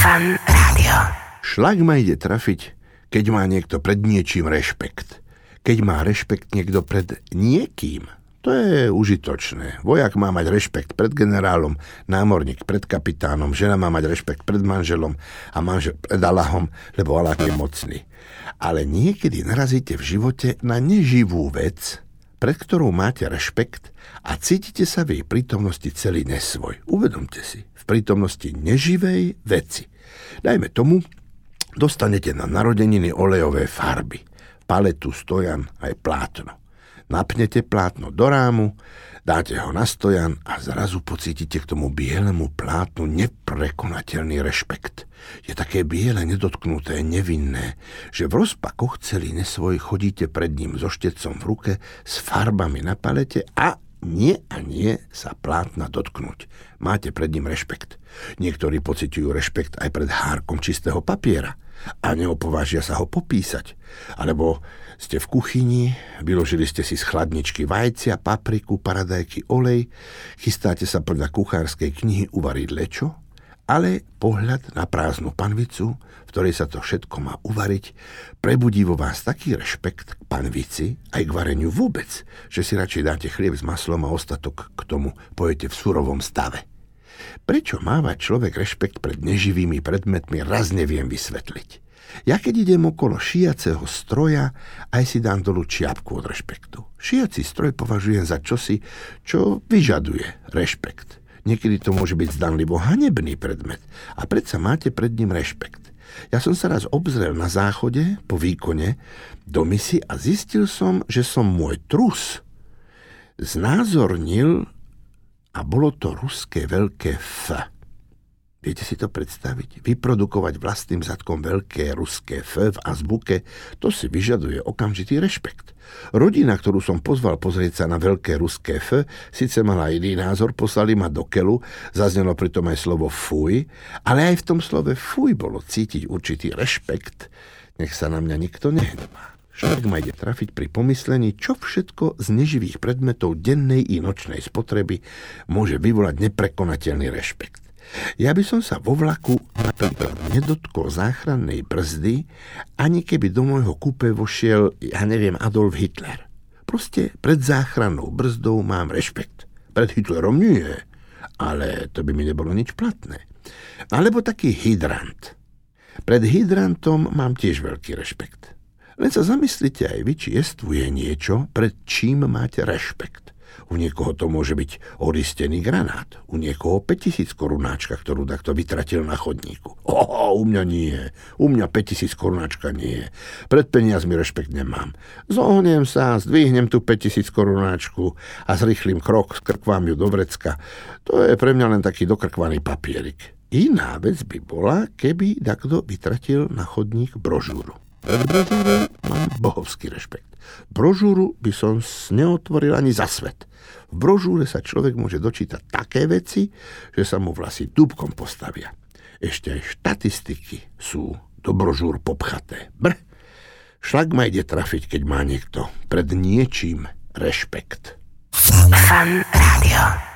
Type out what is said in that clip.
Fan Rádio. Šlak ma ide trafiť, keď má niekto pred niečím rešpekt. Keď má rešpekt niekto pred niekým, to je užitočné. Vojak má mať rešpekt pred generálom, námorník pred kapitánom, žena má mať rešpekt pred manželom a manžel pred Allahom, lebo Allah je mocný. Ale niekedy narazíte v živote na neživú vec, pred ktorou máte rešpekt a cítite sa v jej prítomnosti celý nesvoj. Uvedomte si, v prítomnosti neživej veci. Dajme tomu, dostanete na narodeniny olejové farby, paletu, stojan aj plátno. Napnete plátno do rámu, dáte ho na stojan a zrazu pocítite k tomu bielemu plátnu neprekonateľný rešpekt. Je také biele, nedotknuté, nevinné, že v rozpakoch celý nesvoj chodíte pred ním so štecom v ruke, s farbami na palete a nie a nie sa plátna dotknúť. Máte pred ním rešpekt. Niektorí pociťujú rešpekt aj pred hárkom čistého papiera a neopovážia sa ho popísať. Alebo ste v kuchyni, vyložili ste si z chladničky vajcia, papriku, paradajky, olej, chystáte sa podľa kuchárskej knihy uvariť lečo, ale pohľad na prázdnu panvicu, v ktorej sa to všetko má uvariť, prebudí vo vás taký rešpekt k panvici aj k vareniu vôbec, že si radšej dáte chlieb s maslom a ostatok k tomu pojete v surovom stave. Prečo máva človek rešpekt pred neživými predmetmi, raz neviem vysvetliť. Ja keď idem okolo šiaceho stroja, aj si dám dolu čiapku od rešpektu. Šiaci stroj považujem za čosi, čo vyžaduje rešpekt. Niekedy to môže byť zdanlivo hanebný predmet a predsa máte pred ním rešpekt. Ja som sa raz obzrel na záchode po výkone do misy a zistil som, že som môj trus znázornil a bolo to ruské veľké F. Viete si to predstaviť? Vyprodukovať vlastným zadkom veľké ruské F v azbuke, to si vyžaduje okamžitý rešpekt. Rodina, ktorú som pozval pozrieť sa na veľké ruské F, síce mala iný názor, poslali ma do kelu, zaznelo pritom aj slovo fuj, ale aj v tom slove fuj bolo cítiť určitý rešpekt. Nech sa na mňa nikto nehnevá. Však ma ide trafiť pri pomyslení, čo všetko z neživých predmetov dennej i nočnej spotreby môže vyvolať neprekonateľný rešpekt. Ja by som sa vo vlaku napríklad nedotkol záchrannej brzdy, ani keby do môjho kúpe vošiel, ja neviem, Adolf Hitler. Proste pred záchrannou brzdou mám rešpekt. Pred Hitlerom nie, ale to by mi nebolo nič platné. Alebo taký hydrant. Pred hydrantom mám tiež veľký rešpekt. Len sa zamyslite aj vy, či jestvuje niečo, pred čím máte rešpekt. U niekoho to môže byť oristený granát, u niekoho 5000 korunáčka, ktorú takto vytratil na chodníku. O, u mňa nie, u mňa 5000 korunáčka nie. Pred peniazmi rešpekt nemám. Zohniem sa, zdvihnem tú 5000 korunáčku a zrýchlim krok, skrkvám ju do vrecka. To je pre mňa len taký dokrkvaný papierik. Iná vec by bola, keby takto vytratil na chodník brožúru. Pred brožúrou mám bohovský rešpekt. Brožúru by som neotvoril ani za svet. V brožúre sa človek môže dočítať také veci, že sa mu vlasy dúbkom postavia. Ešte aj štatistiky sú do brožúr popchaté. Br. Šlak ma ide trafiť, keď má niekto pred niečím rešpekt. Fan Rádio.